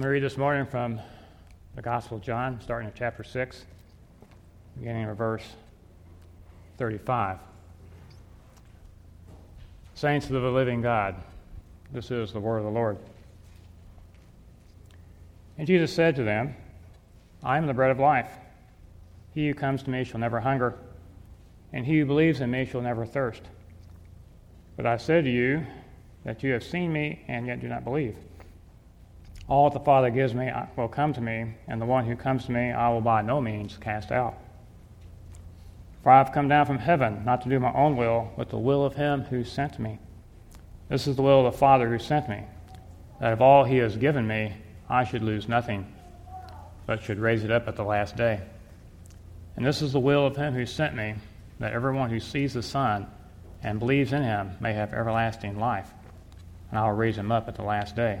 I'm going to read this morning from the Gospel of John, starting at chapter 6, beginning in verse 35. Saints of the living God, this is the word of the Lord. And Jesus said to them, I am the bread of life. He who comes to me shall never hunger, and he who believes in me shall never thirst. But I said to you that you have seen me and yet do not believe. All that the Father gives me uh, will come to me, and the one who comes to me I will by no means cast out. For I have come down from heaven, not to do my own will, but the will of him who sent me. This is the will of the Father who sent me, that of all he has given me, I should lose nothing, but should raise it up at the last day. And this is the will of him who sent me, that everyone who sees the Son and believes in him may have everlasting life, and I will raise him up at the last day.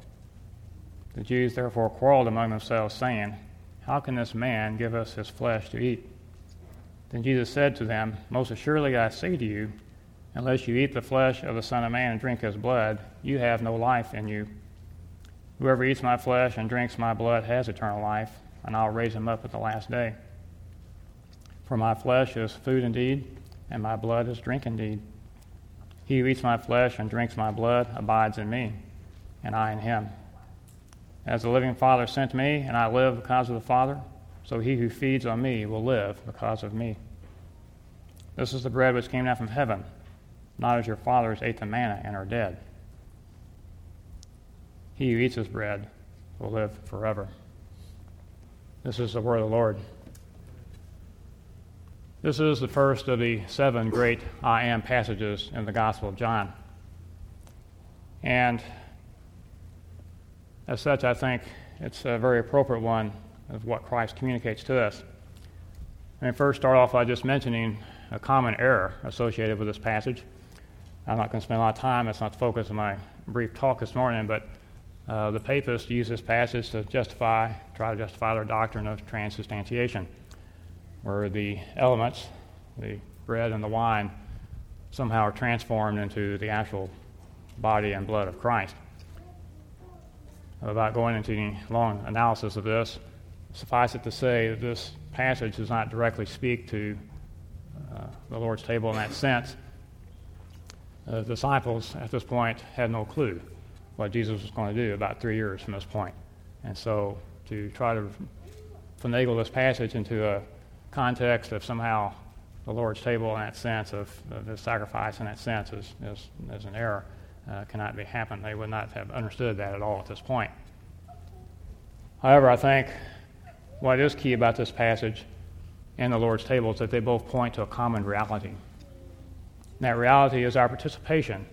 The Jews therefore quarreled among themselves, saying, How can this man give us his flesh to eat? Then Jesus said to them, Most assuredly I say to you, unless you eat the flesh of the Son of Man and drink his blood, you have no life in you. Whoever eats my flesh and drinks my blood has eternal life, and I'll raise him up at the last day. For my flesh is food indeed, and my blood is drink indeed. He who eats my flesh and drinks my blood abides in me, and I in him. As the living Father sent me, and I live because of the Father, so he who feeds on me will live because of me. This is the bread which came down from heaven, not as your fathers ate the manna and are dead. He who eats this bread will live forever. This is the word of the Lord. This is the first of the seven great I am passages in the Gospel of John. And as such, I think it's a very appropriate one of what Christ communicates to us. Me first start off by just mentioning a common error associated with this passage. I'm not going to spend a lot of time, that's not the focus of my brief talk this morning, but uh, the papists use this passage to justify, try to justify their doctrine of transubstantiation, where the elements, the bread and the wine, somehow are transformed into the actual body and blood of Christ without going into any long analysis of this, suffice it to say that this passage does not directly speak to uh, the Lord's table in that sense. The disciples at this point had no clue what Jesus was going to do about three years from this point. And so to try to finagle this passage into a context of somehow the Lord's table in that sense, of, of the sacrifice in that sense, is, is, is an error uh, cannot be happen. They would not have understood that at all at this point. However, I think what is key about this passage and the Lord's table is that they both point to a common reality. And that reality is our participation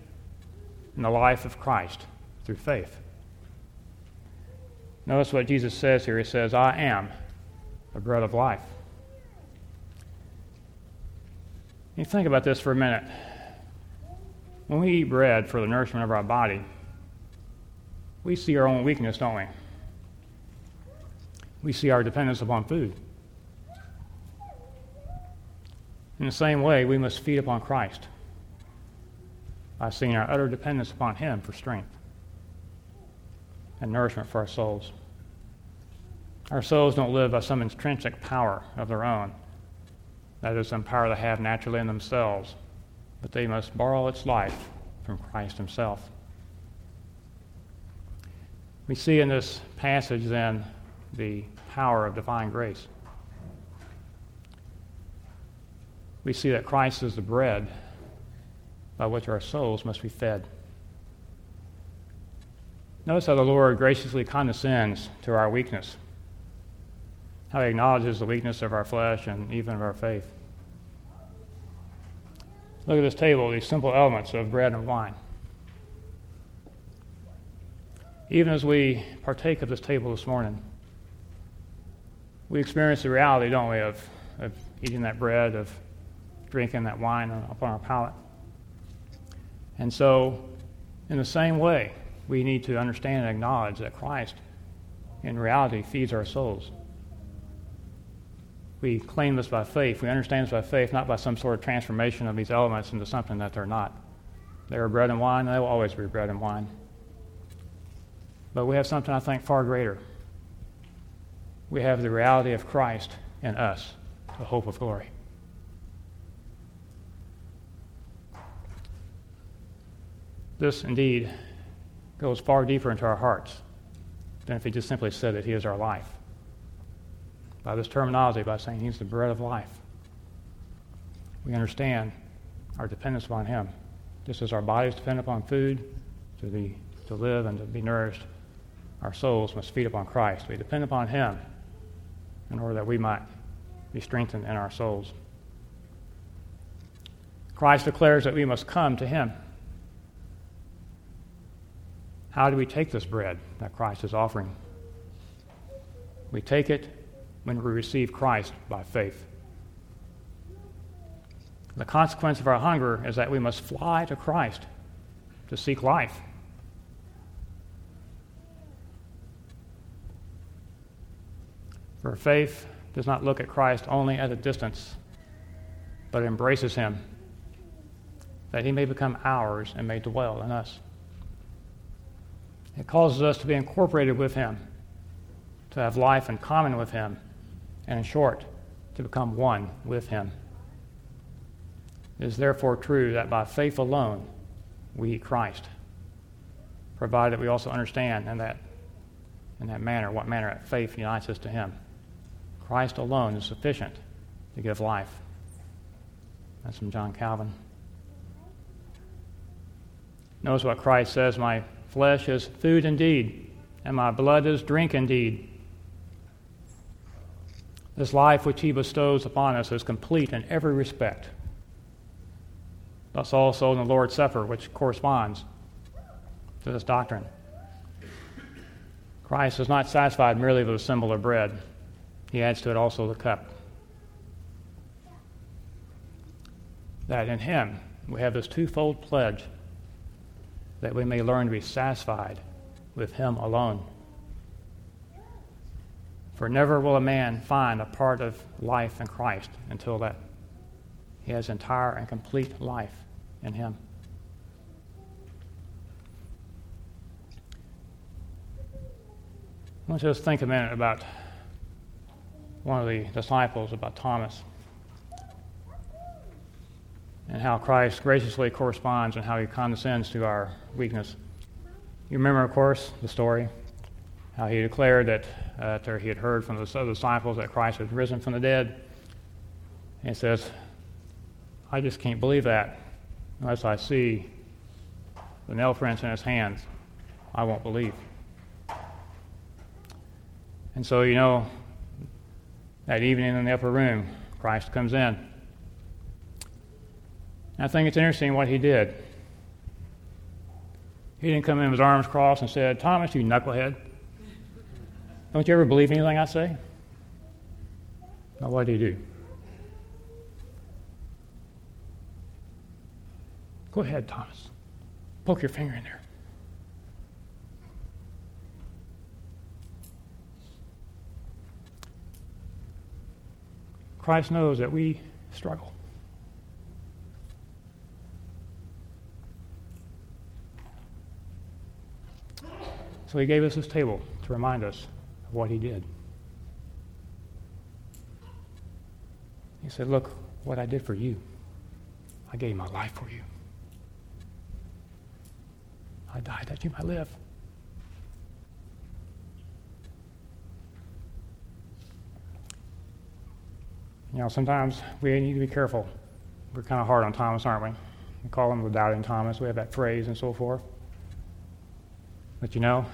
in the life of Christ through faith. Notice what Jesus says here. He says, I am the bread of life. You think about this for a minute. When we eat bread for the nourishment of our body, we see our own weakness, don't we? We see our dependence upon food. In the same way, we must feed upon Christ by seeing our utter dependence upon Him for strength and nourishment for our souls. Our souls don't live by some intrinsic power of their own, that is, some power they have naturally in themselves but they must borrow its life from Christ Himself. We see in this passage then the power of divine grace. We see that Christ is the bread by which our souls must be fed. Notice how the Lord graciously condescends to our weakness, how He acknowledges the weakness of our flesh and even of our faith. Look at this table, these simple elements of bread and wine. even as we partake of this table this morning, we experience the reality, don't we, of, of eating that bread, of drinking that wine upon our palate. And so, in the same way, we need to understand and acknowledge that Christ, in reality, feeds our souls. We claim this by faith. We understand this by faith, not by some sort of transformation of these elements into something that they're not. They are bread and wine, and they will always be bread and wine. But we have something, I think, far greater. We have the reality of Christ in us, the hope of glory. This indeed goes far deeper into our hearts than if he just simply said that he is our life. By this terminology, by saying he's the bread of life, we understand our dependence upon him. Just as our bodies depend upon food to, be, to live and to be nourished, our souls must feed upon Christ. We depend upon him in order that we might be strengthened in our souls. Christ declares that we must come to him. How do we take this bread that Christ is offering? We take it when we receive Christ by faith. The consequence of our hunger is that we must fly to Christ to seek life. For faith does not look at Christ only at a distance, but embraces him, that he may become ours and may dwell in us. It causes us to be incorporated with him, to have life in common with him, and in short, to become one with him. It is therefore true that by faith alone we eat Christ, provided that we also understand in that, in that manner what manner faith unites us to him. Christ alone is sufficient to give life. That's from John Calvin. Notice what Christ says My flesh is food indeed, and my blood is drink indeed. This life which he bestows upon us is complete in every respect. Thus, also in the Lord's Supper, which corresponds to this doctrine. Christ is not satisfied merely with a symbol of bread, he adds to it also the cup. That in him we have this twofold pledge that we may learn to be satisfied with him alone. For never will a man find a part of life in Christ until that he has entire and complete life in him. Let's just think a minute about one of the disciples, about Thomas, and how Christ graciously corresponds and how he condescends to our weakness. You remember, of course, the story how he declared that uh, after he had heard from the disciples that Christ had risen from the dead. And he says, I just can't believe that. Unless I see the nail prints in his hands, I won't believe. And so, you know, that evening in the upper room, Christ comes in. And I think it's interesting what he did. He didn't come in with his arms crossed and said, Thomas, you knucklehead. Don't you ever believe anything I say? Now, what do you do? Go ahead, Thomas. Poke your finger in there. Christ knows that we struggle. So he gave us this table to remind us of what he did. He said, Look what I did for you. I gave my life for you. I died that you might live. You know, sometimes we need to be careful. We're kind of hard on Thomas, aren't we? We call him the doubting Thomas. We have that phrase and so forth. But you know,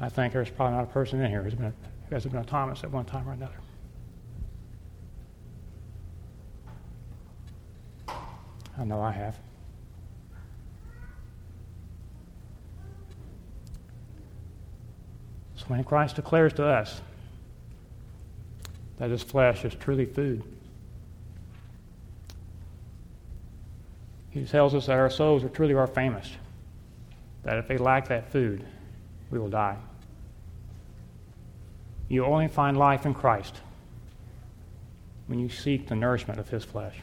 I think there's probably not a person in here who's been who hasn't been a Thomas at one time or another. I know I have. So when Christ declares to us that his flesh is truly food. He tells us that our souls are truly our famous, that if they lack that food, we will die. You only find life in Christ when you seek the nourishment of his flesh.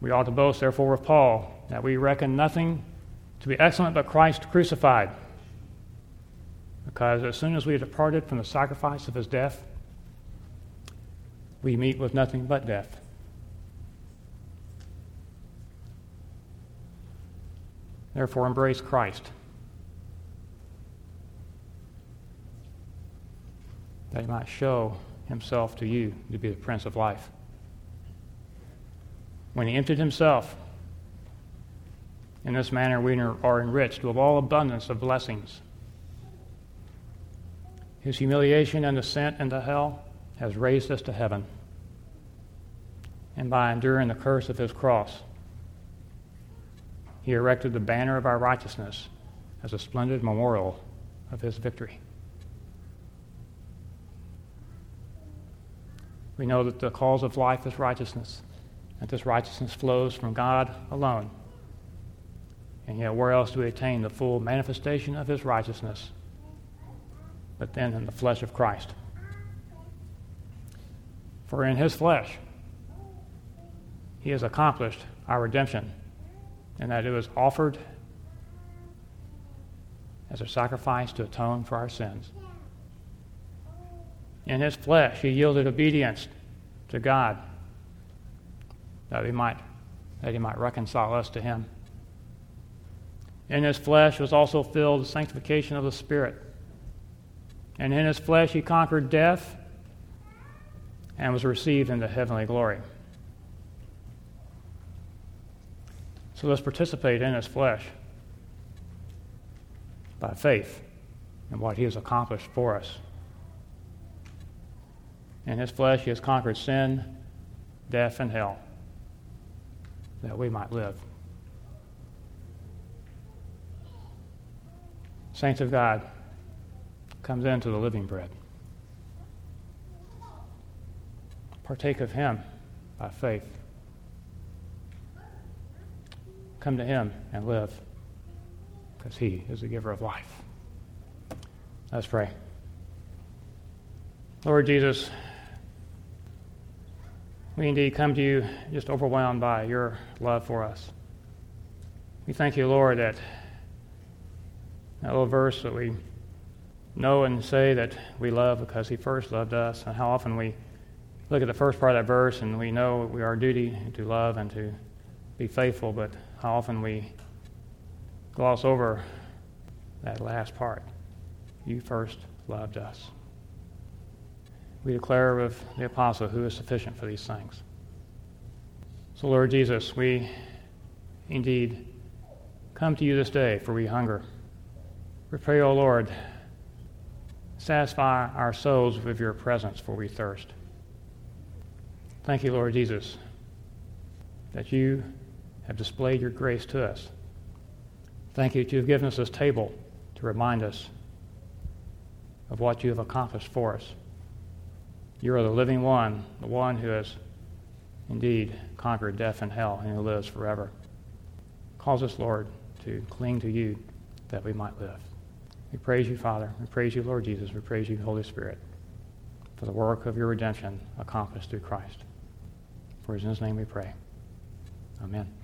We ought to boast, therefore, with Paul, that we reckon nothing to be excellent but Christ crucified. Because as soon as we have departed from the sacrifice of his death, we meet with nothing but death. Therefore, embrace Christ. That he might show himself to you to be the Prince of Life. When he emptied himself, in this manner we are enriched with all abundance of blessings. His humiliation and descent into hell has raised us to heaven. And by enduring the curse of his cross, he erected the banner of our righteousness as a splendid memorial of his victory. We know that the cause of life is righteousness, that this righteousness flows from God alone. And yet, where else do we attain the full manifestation of his righteousness? But then in the flesh of Christ. For in his flesh, he has accomplished our redemption, and that it was offered as a sacrifice to atone for our sins. In his flesh, he yielded obedience to God that he might, that he might reconcile us to him. In his flesh was also filled the sanctification of the Spirit. And in his flesh he conquered death and was received into heavenly glory. So let's participate in his flesh by faith in what he has accomplished for us. In his flesh, he has conquered sin, death, and hell, that we might live. Saints of God, comes into the living bread. Partake of him by faith. Come to him and live, because he is the giver of life. Let's pray. Lord Jesus, we indeed come to you just overwhelmed by your love for us. We thank you, Lord, that that little verse that we know and say that we love because he first loved us, and how often we look at the first part of that verse and we know we are duty to love and to be faithful, but how often we gloss over that last part. You first loved us we declare with the apostle who is sufficient for these things. So, Lord Jesus, we indeed come to you this day, for we hunger. We pray, O Lord, satisfy our souls with your presence, for we thirst. Thank you, Lord Jesus, that you have displayed your grace to us. Thank you that you have given us this table to remind us of what you have accomplished for us. You are the living one, the one who has indeed conquered death and hell and who lives forever. Cause us, Lord, to cling to you that we might live. We praise you, Father. We praise you, Lord Jesus. We praise you, Holy Spirit, for the work of your redemption accomplished through Christ. For his name we pray. Amen.